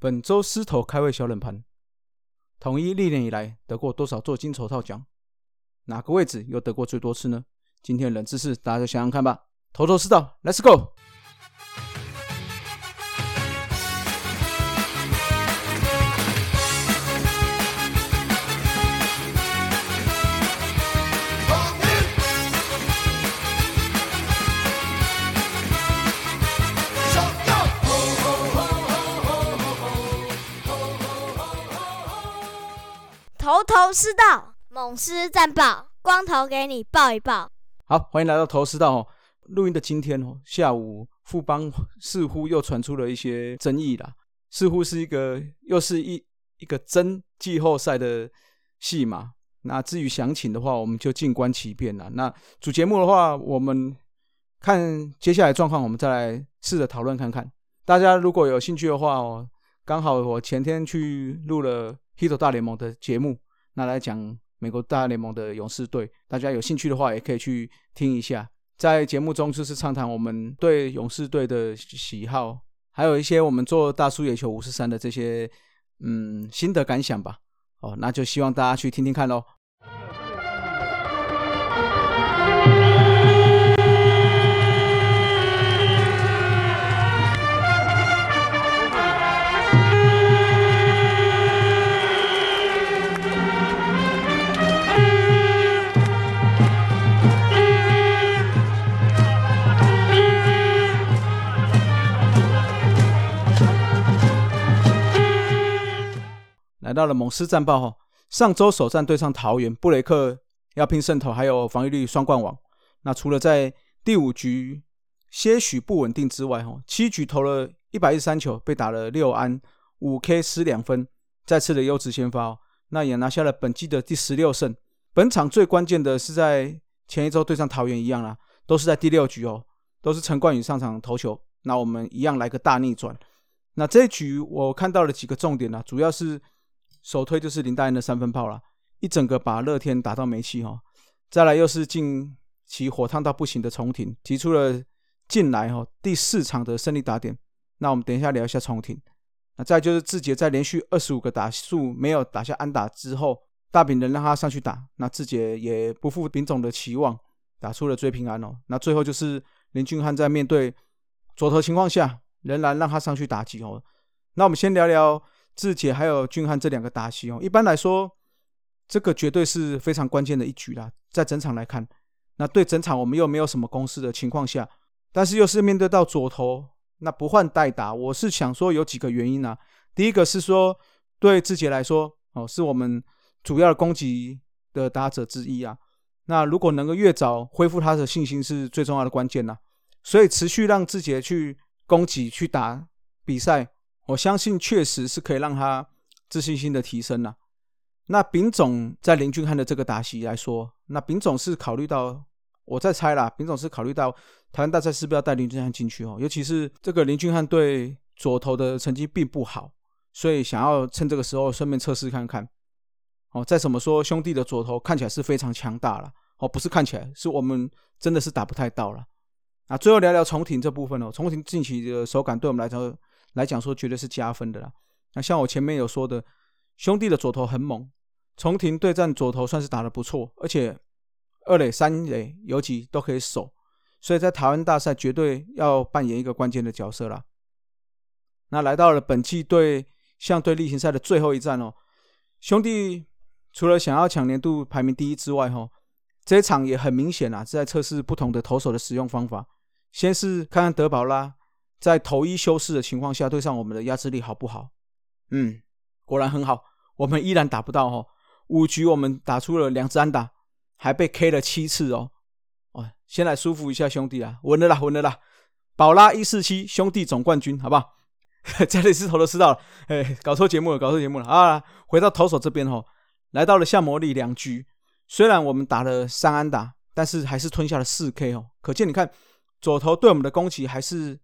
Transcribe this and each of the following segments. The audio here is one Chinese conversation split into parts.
本周狮头开胃小冷盘，统一历年以来得过多少座金筹套奖？哪个位置又得过最多次呢？今天冷知识，大家想想看吧。头头是道，Let's go！头头是道，猛狮战报，光头给你报一报。好，欢迎来到头头是道哦。录音的今天哦，下午富邦似乎又传出了一些争议啦，似乎是一个又是一一个真季后赛的戏码。那至于详情的话，我们就静观其变了。那主节目的话，我们看接下来状况，我们再来试着讨论看看。大家如果有兴趣的话哦，刚好我前天去录了。h i t 大联盟的节目，那来讲美国大联盟的勇士队，大家有兴趣的话也可以去听一下。在节目中就是畅谈我们对勇士队的喜好，还有一些我们做大叔野球五十三的这些嗯心得感想吧。哦，那就希望大家去听听看喽。来到了猛狮战报哈，上周首战对上桃园，布雷克要拼胜投，还有防御率双冠王。那除了在第五局些许不稳定之外，哈，七局投了一百一十三球，被打了六安，五 K 失两分，再次的优质先发，那也拿下了本季的第十六胜。本场最关键的是在前一周对上桃园一样啦，都是在第六局哦，都是陈冠宇上场投球，那我们一样来个大逆转。那这一局我看到了几个重点呢，主要是。首推就是林大恩的三分炮了，一整个把乐天打到没气哈。再来又是近期火烫到不行的重庭，提出了近来哈第四场的胜利打点。那我们等一下聊一下重庭。那再就是志杰在连续二十五个打数没有打下安打之后，大饼人让他上去打，那志杰也不负丙总的期望，打出了追平安哦。那最后就是林俊汉在面对左投情况下，仍然让他上去打击哦。那我们先聊聊。志杰还有俊汉这两个打戏哦，一般来说，这个绝对是非常关键的一局啦。在整场来看，那对整场我们又没有什么攻势的情况下，但是又是面对到左投，那不换代打，我是想说有几个原因啊。第一个是说，对志杰来说，哦，是我们主要的攻击的打者之一啊。那如果能够越早恢复他的信心，是最重要的关键呐。所以持续让志杰去攻击、去打比赛。我相信确实是可以让他自信心的提升了。那丙总在林俊汉的这个打席来说，那丙总是考虑到，我在猜啦，丙总是考虑到台湾大赛是不是要带林俊汉进去哦？尤其是这个林俊汉对左投的成绩并不好，所以想要趁这个时候顺便测试看看。哦，再怎么说兄弟的左投看起来是非常强大了哦，不是看起来，是我们真的是打不太到了。啊，最后聊聊重庭这部分哦，重庭近期的手感对我们来说。来讲说绝对是加分的啦。那像我前面有说的，兄弟的左投很猛，重庭对战左投算是打得不错，而且二垒、三垒游击都可以守，所以在台湾大赛绝对要扮演一个关键的角色啦。那来到了本季对象对例行赛的最后一战哦，兄弟除了想要抢年度排名第一之外，哈，这一场也很明显啊，是在测试不同的投手的使用方法。先是看看德保拉。在头一修饰的情况下，对上我们的压制力好不好？嗯，果然很好。我们依然打不到哦。五局我们打出了两支安打，还被 K 了七次哦。哦，先来舒服一下兄弟啊，稳了啦，稳了啦。宝拉一四七，兄弟总冠军，好不好？这里是头都知道了，哎，搞错节目了，搞错节目了啊！回到投手这边哦，来到了夏魔力两局，虽然我们打了三安打，但是还是吞下了四 K 哦。可见你看左投对我们的攻击还是。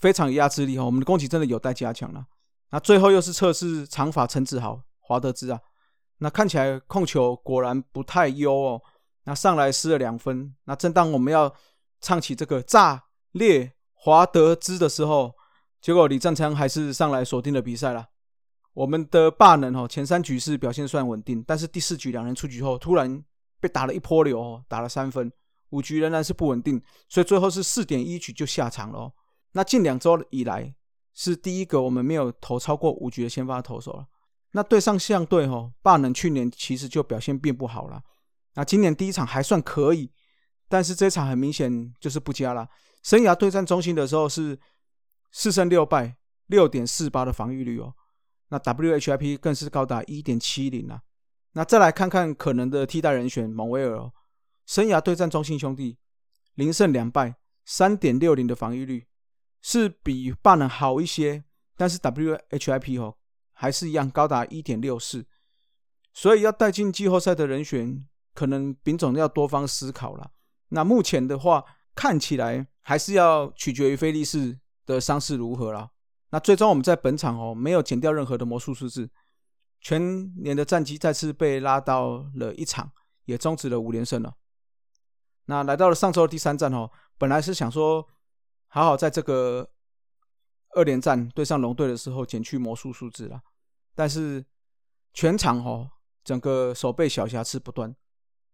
非常有压制力哈，我们的攻击真的有待加强了。那最后又是测试长发陈子豪、华德兹啊，那看起来控球果然不太优哦。那上来失了两分。那正当我们要唱起这个炸裂华德兹的时候，结果李占昌还是上来锁定了比赛了。我们的霸能哦，前三局是表现算稳定，但是第四局两人出局后，突然被打了一波流哦，打了三分，五局仍然是不稳定，所以最后是四点一局就下场了哦。那近两周以来是第一个我们没有投超过五局的先发投手了。那对上相对哦，霸能去年其实就表现并不好了，那今年第一场还算可以，但是这场很明显就是不佳了。生涯对战中心的时候是四胜六败，六点四八的防御率哦。那 WHIP 更是高达一点七零啊！那再来看看可能的替代人选蒙威尔哦，生涯对战中心兄弟零胜两败，三点六零的防御率是比霸能好一些，但是 WHIP 哦还是一样高达一点六四，所以要带进季后赛的人选，可能丙总要多方思考了。那目前的话，看起来还是要取决于菲利士的伤势如何了。那最终我们在本场哦没有减掉任何的魔术数字，全年的战绩再次被拉到了一场，也终止了五连胜了。那来到了上周的第三战哦，本来是想说还好在这个二连战对上龙队的时候减去魔术数字了，但是全场哦整个手背小瑕疵不断，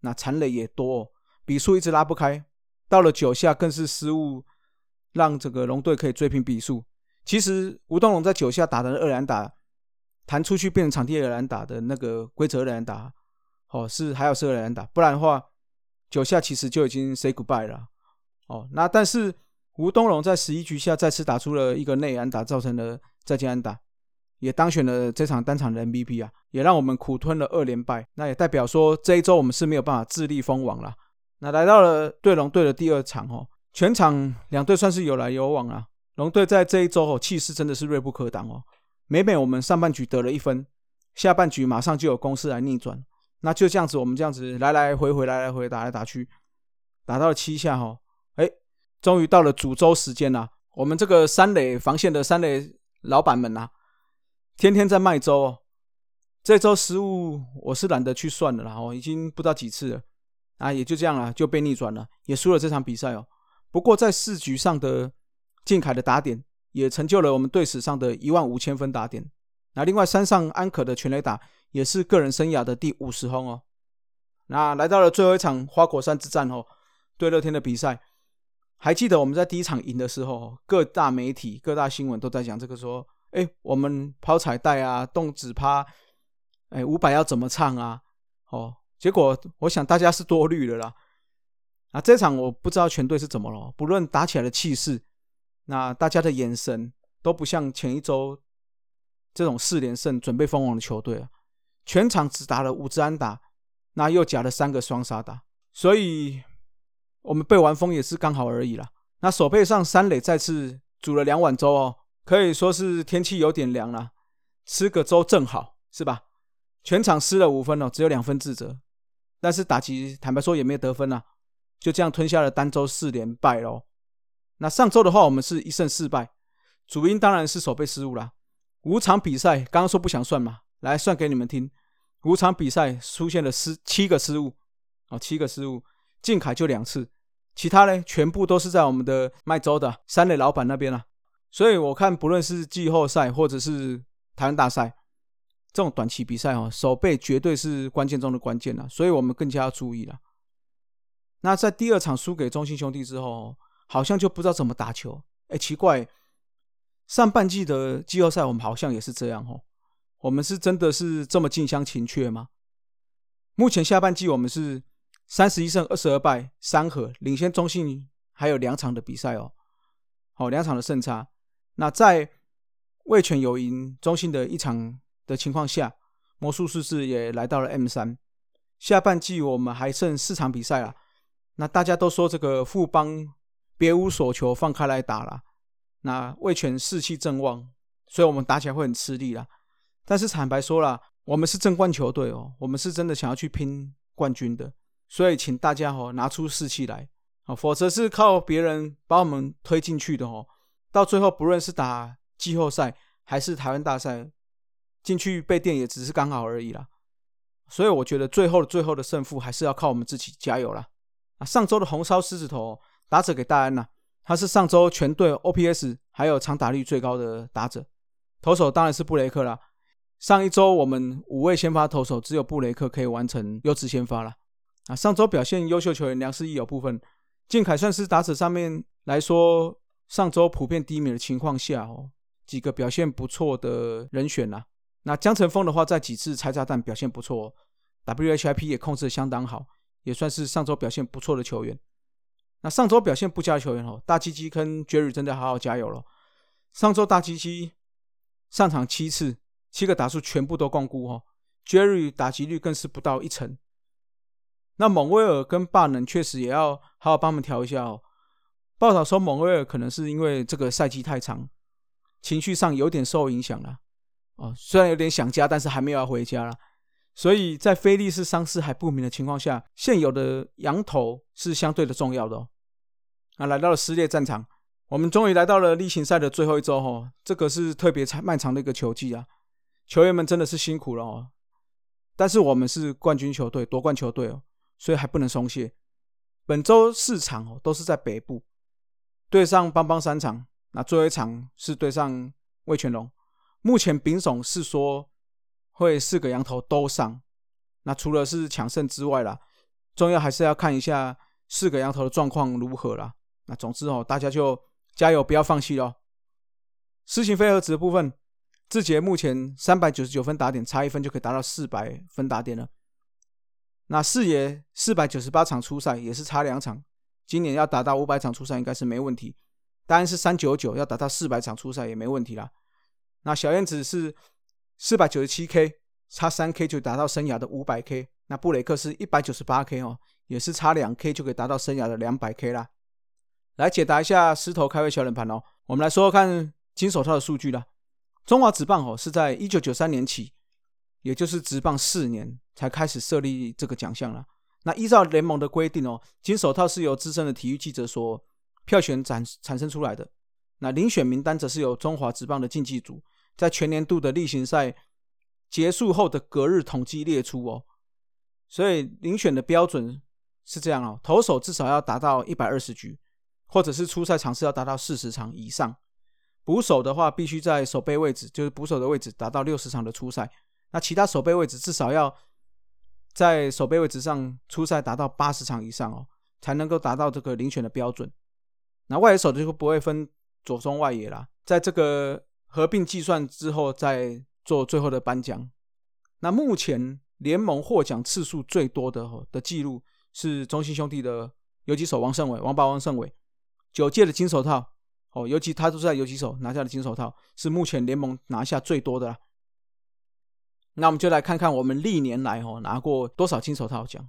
那残垒也多，哦比数一直拉不开，到了九下更是失误，让这个龙队可以追平比数。其实吴东龙在九下打的二连打弹出去变成场地二连打的那个规则二连打，哦是还有是二连打，不然的话九下其实就已经 say goodbye 了。哦，那但是吴东龙在十一局下再次打出了一个内安打，造成了再见安打，也当选了这场单场的 MVP 啊，也让我们苦吞了二连败。那也代表说这一周我们是没有办法自立封王了。那来到了对龙队的第二场哦，全场两队算是有来有往啊。龙队在这一周哦，气势真的是锐不可挡哦。每每我们上半局得了一分，下半局马上就有攻势来逆转。那就这样子，我们这样子来来回回，来来回打来打去，打到了七下哈，终于到了主周时间了。我们这个三垒防线的三垒老板们呐，天天在卖粥哦。这周失误我是懒得去算了啦，哦，已经不知道几次了啊，也就这样了，就被逆转了，也输了这场比赛哦。不过在四局上的。靖凯的打点也成就了我们队史上的一万五千分打点。那另外山上安可的全垒打也是个人生涯的第五十轰哦。那来到了最后一场花果山之战哦，对乐天的比赛，还记得我们在第一场赢的时候，各大媒体、各大新闻都在讲这个说，哎，我们抛彩带啊，动纸趴，哎，五百要怎么唱啊？哦，结果我想大家是多虑了啦。啊，这场我不知道全队是怎么了，不论打起来的气势。那大家的眼神都不像前一周这种四连胜准备封王的球队啊，全场只打了五支安打，那又夹了三个双杀打，所以我们被完封也是刚好而已啦。那手背上三垒再次煮了两碗粥哦，可以说是天气有点凉了，吃个粥正好是吧？全场失了五分哦，只有两分自责，但是打击坦白说也没得分啊，就这样吞下了单周四连败喽。那上周的话，我们是一胜四败，主因当然是手背失误啦。五场比赛，刚刚说不想算嘛，来算给你们听。五场比赛出现了失七个失误，哦，七个失误，靖凯就两次，其他呢全部都是在我们的麦州的三垒老板那边啊。所以我看，不论是季后赛或者是台湾大赛，这种短期比赛哦，手背绝对是关键中的关键啊，所以我们更加要注意了。那在第二场输给中信兄弟之后。好像就不知道怎么打球，哎，奇怪，上半季的季后赛我们好像也是这样哦。我们是真的是这么近乡情怯吗？目前下半季我们是三十一胜二十二败三和，领先中信还有两场的比赛哦，好两场的胜差。那在未全有赢中信的一场的情况下，魔术数字也来到了 M 三。下半季我们还剩四场比赛啊，那大家都说这个富邦。别无所求，放开来打了。那魏权士气正旺，所以我们打起来会很吃力啦。但是坦白说了，我们是争冠球队哦，我们是真的想要去拼冠军的。所以请大家哦拿出士气来哦，否则是靠别人把我们推进去的哦。到最后，不论是打季后赛还是台湾大赛，进去被电也只是刚好而已啦。所以我觉得最后的最后的胜负还是要靠我们自己加油啦。啊，上周的红烧狮子头。打者给戴安呐，他是上周全队 OPS 还有长打率最高的打者。投手当然是布雷克啦。上一周我们五位先发投手只有布雷克可以完成优质先发了。啊，上周表现优秀球员梁世义有部分，靖凯算是打者上面来说，上周普遍低迷的情况下哦，几个表现不错的人选啦。那江晨峰的话，在几次拆炸弹表现不错，WHIP 也控制的相当好，也算是上周表现不错的球员。那上周表现不佳的球员哦，大鸡鸡跟 Jerry 真的好好加油了。上周大鸡鸡上场七次，七个打数全部都光顾哦，Jerry 打击率更是不到一成。那蒙威尔跟霸能确实也要好好帮他们调一下哦。报道说蒙威尔可能是因为这个赛季太长，情绪上有点受影响了。哦，虽然有点想家，但是还没有要回家了。所以在菲利斯伤势还不明的情况下，现有的羊头是相对的重要的哦。啊，来到了撕裂战场，我们终于来到了例行赛的最后一周哦。这个是特别长漫长的一个球季啊，球员们真的是辛苦了哦。但是我们是冠军球队，夺冠球队哦。所以还不能松懈。本周四场哦，都是在北部对上邦邦三场，那最后一场是对上魏全龙。目前丙总是说会四个羊头都上，那除了是抢胜之外啦，重要还是要看一下四个羊头的状况如何啦。那总之哦，大家就加油，不要放弃哦。事情飞蛾子的部分，志杰目前三百九十九分打点，差一分就可以达到四百分打点了。那四爷四百九十八场初赛也是差两场，今年要达到五百场初赛应该是没问题。当然是三九九要达到四百场初赛也没问题啦。那小燕子是四百九十七 K，差三 K 就达到生涯的五百 K。那布雷克是一百九十八 K 哦，也是差两 K 就可以达到生涯的两百 K 啦。来解答一下狮头开胃小冷盘哦，我们来说说看金手套的数据啦。中华职棒哦是在一九九三年起。也就是职棒四年才开始设立这个奖项了。那依照联盟的规定哦，金手套是由资深的体育记者所票选产产生出来的。那遴选名单则是由中华职棒的竞技组在全年度的例行赛结束后的隔日统计列出哦。所以遴选的标准是这样哦：投手至少要达到一百二十局，或者是出赛场次要达到四十场以上；捕手的话，必须在守备位置，就是捕手的位置达到六十场的出赛。那其他守备位置至少要在守备位置上出赛达到八十场以上哦，才能够达到这个遴选的标准。那外野手就不会分左中外野啦，在这个合并计算之后再做最后的颁奖。那目前联盟获奖次数最多的的记录是中信兄弟的游击手王胜伟，王八王胜伟九届的金手套哦，尤其他都是在游击手拿下的金手套，是目前联盟拿下最多的啦。那我们就来看看我们历年来哦拿过多少金手套奖。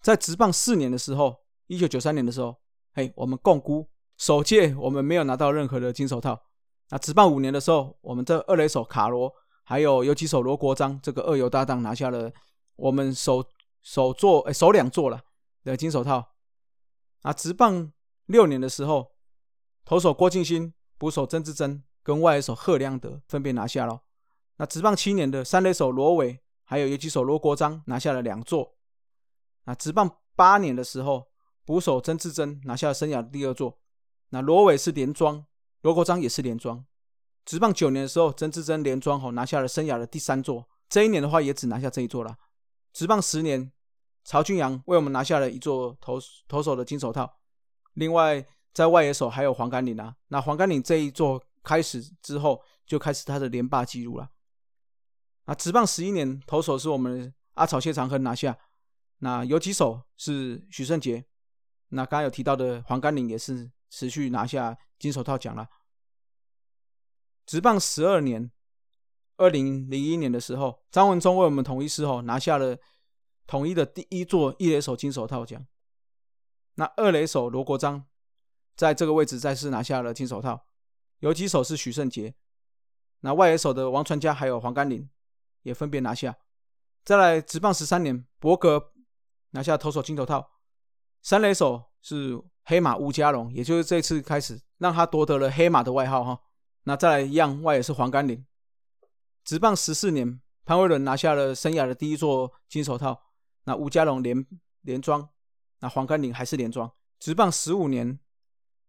在职棒四年的时候，一九九三年的时候，嘿，我们共估首届我们没有拿到任何的金手套。那职棒五年的时候，我们这二垒手卡罗还有游击手罗国章这个二游搭档拿下了我们首首座诶首两座了的金手套。啊，职棒六年的时候，投手郭敬新、捕手曾志珍跟外野手贺良德分别拿下了。那职棒七年的三垒手罗伟，还有游击手罗国章拿下了两座。那职棒八年的时候，捕手曾志珍拿下了生涯的第二座。那罗伟是连庄，罗国章也是连庄。职棒九年的时候，曾志珍连庄吼拿下了生涯的第三座。这一年的话，也只拿下这一座了。职棒十年，曹俊阳为我们拿下了一座投投手的金手套。另外，在外野手还有黄甘岭啊。那黄甘岭这一座开始之后，就开始他的连霸记录了。啊，职棒十一年，投手是我们阿草谢长亨拿下。那有几手是许胜杰。那刚刚有提到的黄甘岭也是持续拿下金手套奖了。职棒十二年，二零零一年的时候，张文忠为我们统一狮吼拿下了统一的第一座一垒手金手套奖。那二垒手罗国璋在这个位置再次拿下了金手套。有几手是许胜杰。那外野手的王传佳还有黄甘岭。也分别拿下，再来直棒十三年，伯格拿下投手金头套，三垒手是黑马吴家龙，也就是这次开始让他夺得了黑马的外号哈。那再来一样外也是黄甘岭，直棒十四年，潘威伦拿下了生涯的第一座金手套，那吴家龙连连庄，那黄甘岭还是连庄。直棒十五年，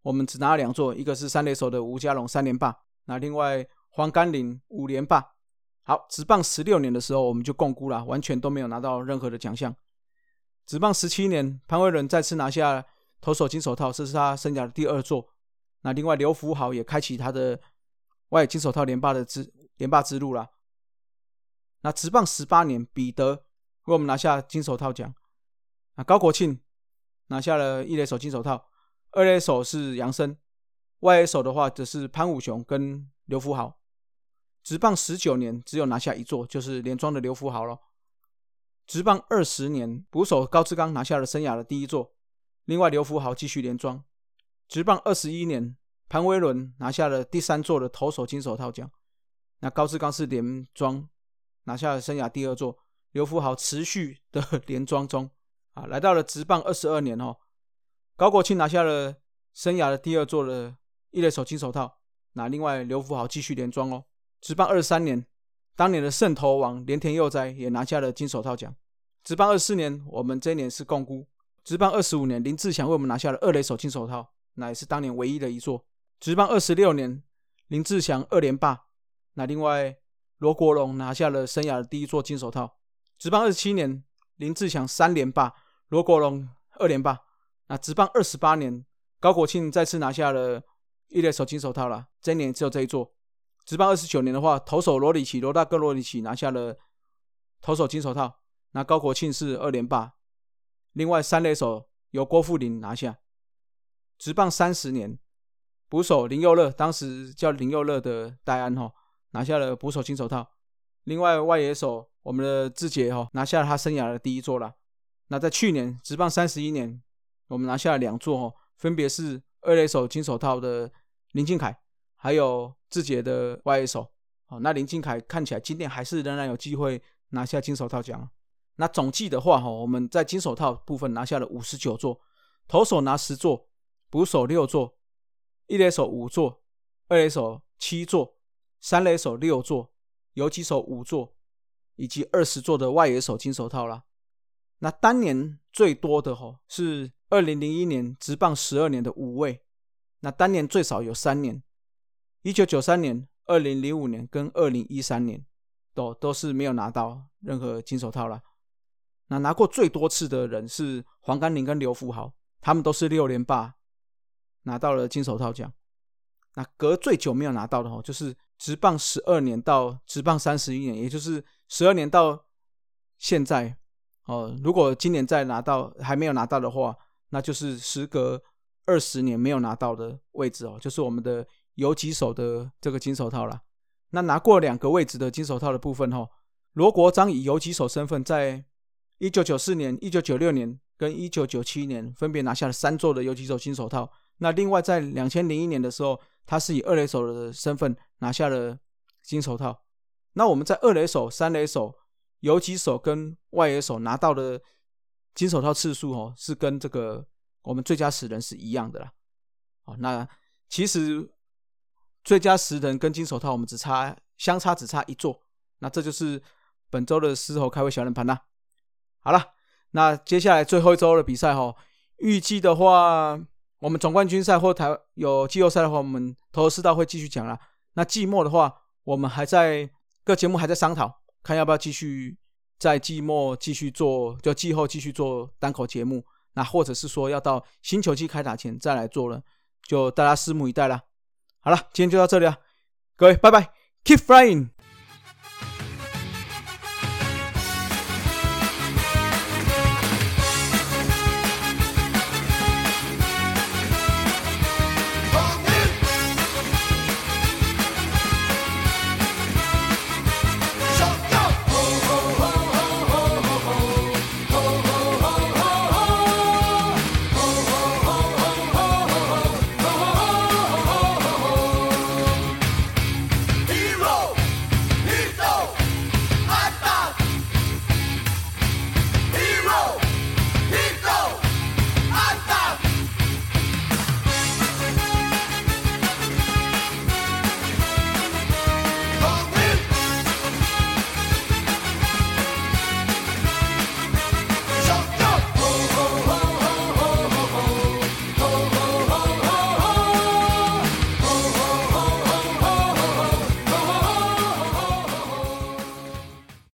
我们只拿了两座，一个是三垒手的吴家龙三连霸，那另外黄甘霖五连霸。好，职棒十六年的时候，我们就共估了，完全都没有拿到任何的奖项。职棒十七年，潘威伦再次拿下投手金手套，这是他生涯的第二座。那另外刘福豪也开启他的外金手套连霸的之连霸之路了。那职棒十八年，彼得为我们拿下金手套奖。那高国庆拿下了一垒手金手套，二垒手是杨森，外野手的话则是潘武雄跟刘福豪。职棒十九年，只有拿下一座，就是连庄的刘福豪了。职棒二十年，捕手高志刚拿下了生涯的第一座，另外刘福豪继续连庄。职棒二十一年，潘威伦拿下了第三座的投手金手套奖，那高志刚是连庄，拿下了生涯第二座，刘福豪持续的连庄中啊，来到了职棒二十二年哦，高国庆拿下了生涯的第二座的一垒手金手套，那另外刘福豪继续连庄哦。职棒二十三年，当年的圣投王连田佑哉也拿下了金手套奖。职棒二四年，我们这一年是共估。职棒二十五年，林志祥为我们拿下了二垒手金手套，那也是当年唯一的一座。职棒二十六年，林志祥二连霸，那另外罗国荣拿下了生涯的第一座金手套。职棒二十七年，林志祥三连霸，罗国荣二连霸。那职棒二十八年，高国庆再次拿下了一垒手金手套了，这一年只有这一座。职棒二十九年的话，投手罗里奇罗大哥罗里奇拿下了投手金手套，那高国庆是二连霸。另外三垒手由郭富林拿下。职棒三十年，捕手林佑乐当时叫林佑乐的戴安哈拿下了捕手金手套。另外外野手我们的志杰哈拿下了他生涯的第一座了。那在去年职棒三十一年，我们拿下了两座哈，分别是二垒手金手套的林敬凯。还有志杰的外野手，哦，那林敬凯看起来今年还是仍然有机会拿下金手套奖。那总计的话，哈，我们在金手套部分拿下了五十九座，投手拿十座，捕手六座，一垒手五座，二垒手七座，三垒手六座，游击手五座，以及二十座的外野手金手套啦。那当年最多的哈是二零零一年职棒十二年的五位，那当年最少有三年。一九九三年、二零零五年跟二零一三年都都是没有拿到任何金手套了。那拿过最多次的人是黄甘霖跟刘福豪，他们都是六连霸拿到了金手套奖。那隔最久没有拿到的哦，就是直棒十二年到直棒三十一年，也就是十二年到现在哦。如果今年再拿到还没有拿到的话，那就是时隔二十年没有拿到的位置哦，就是我们的。游击手的这个金手套了，那拿过两个位置的金手套的部分哈，罗国璋以游击手身份，在一九九四年、一九九六年跟一九九七年分别拿下了三座的游击手金手套。那另外在两千零一年的时候，他是以二垒手的身份拿下了金手套。那我们在二垒手、三垒手、游击手跟外野手拿到的金手套次数哦，是跟这个我们最佳死人是一样的啦。哦，那其实。最佳十人跟金手套，我们只差相差只差一座，那这就是本周的狮头开胃小人盘啦。好了，那接下来最后一周的比赛哈，预计的话，我们总冠军赛或台有季后赛的话，我们头四道会继续讲啦。那季末的话，我们还在各节目还在商讨，看要不要继续在季末继续做，就季后继续做单口节目，那或者是说要到新球季开打前再来做了，就大家拭目以待啦。好了，今天就到这里了，各位，拜拜，Keep flying。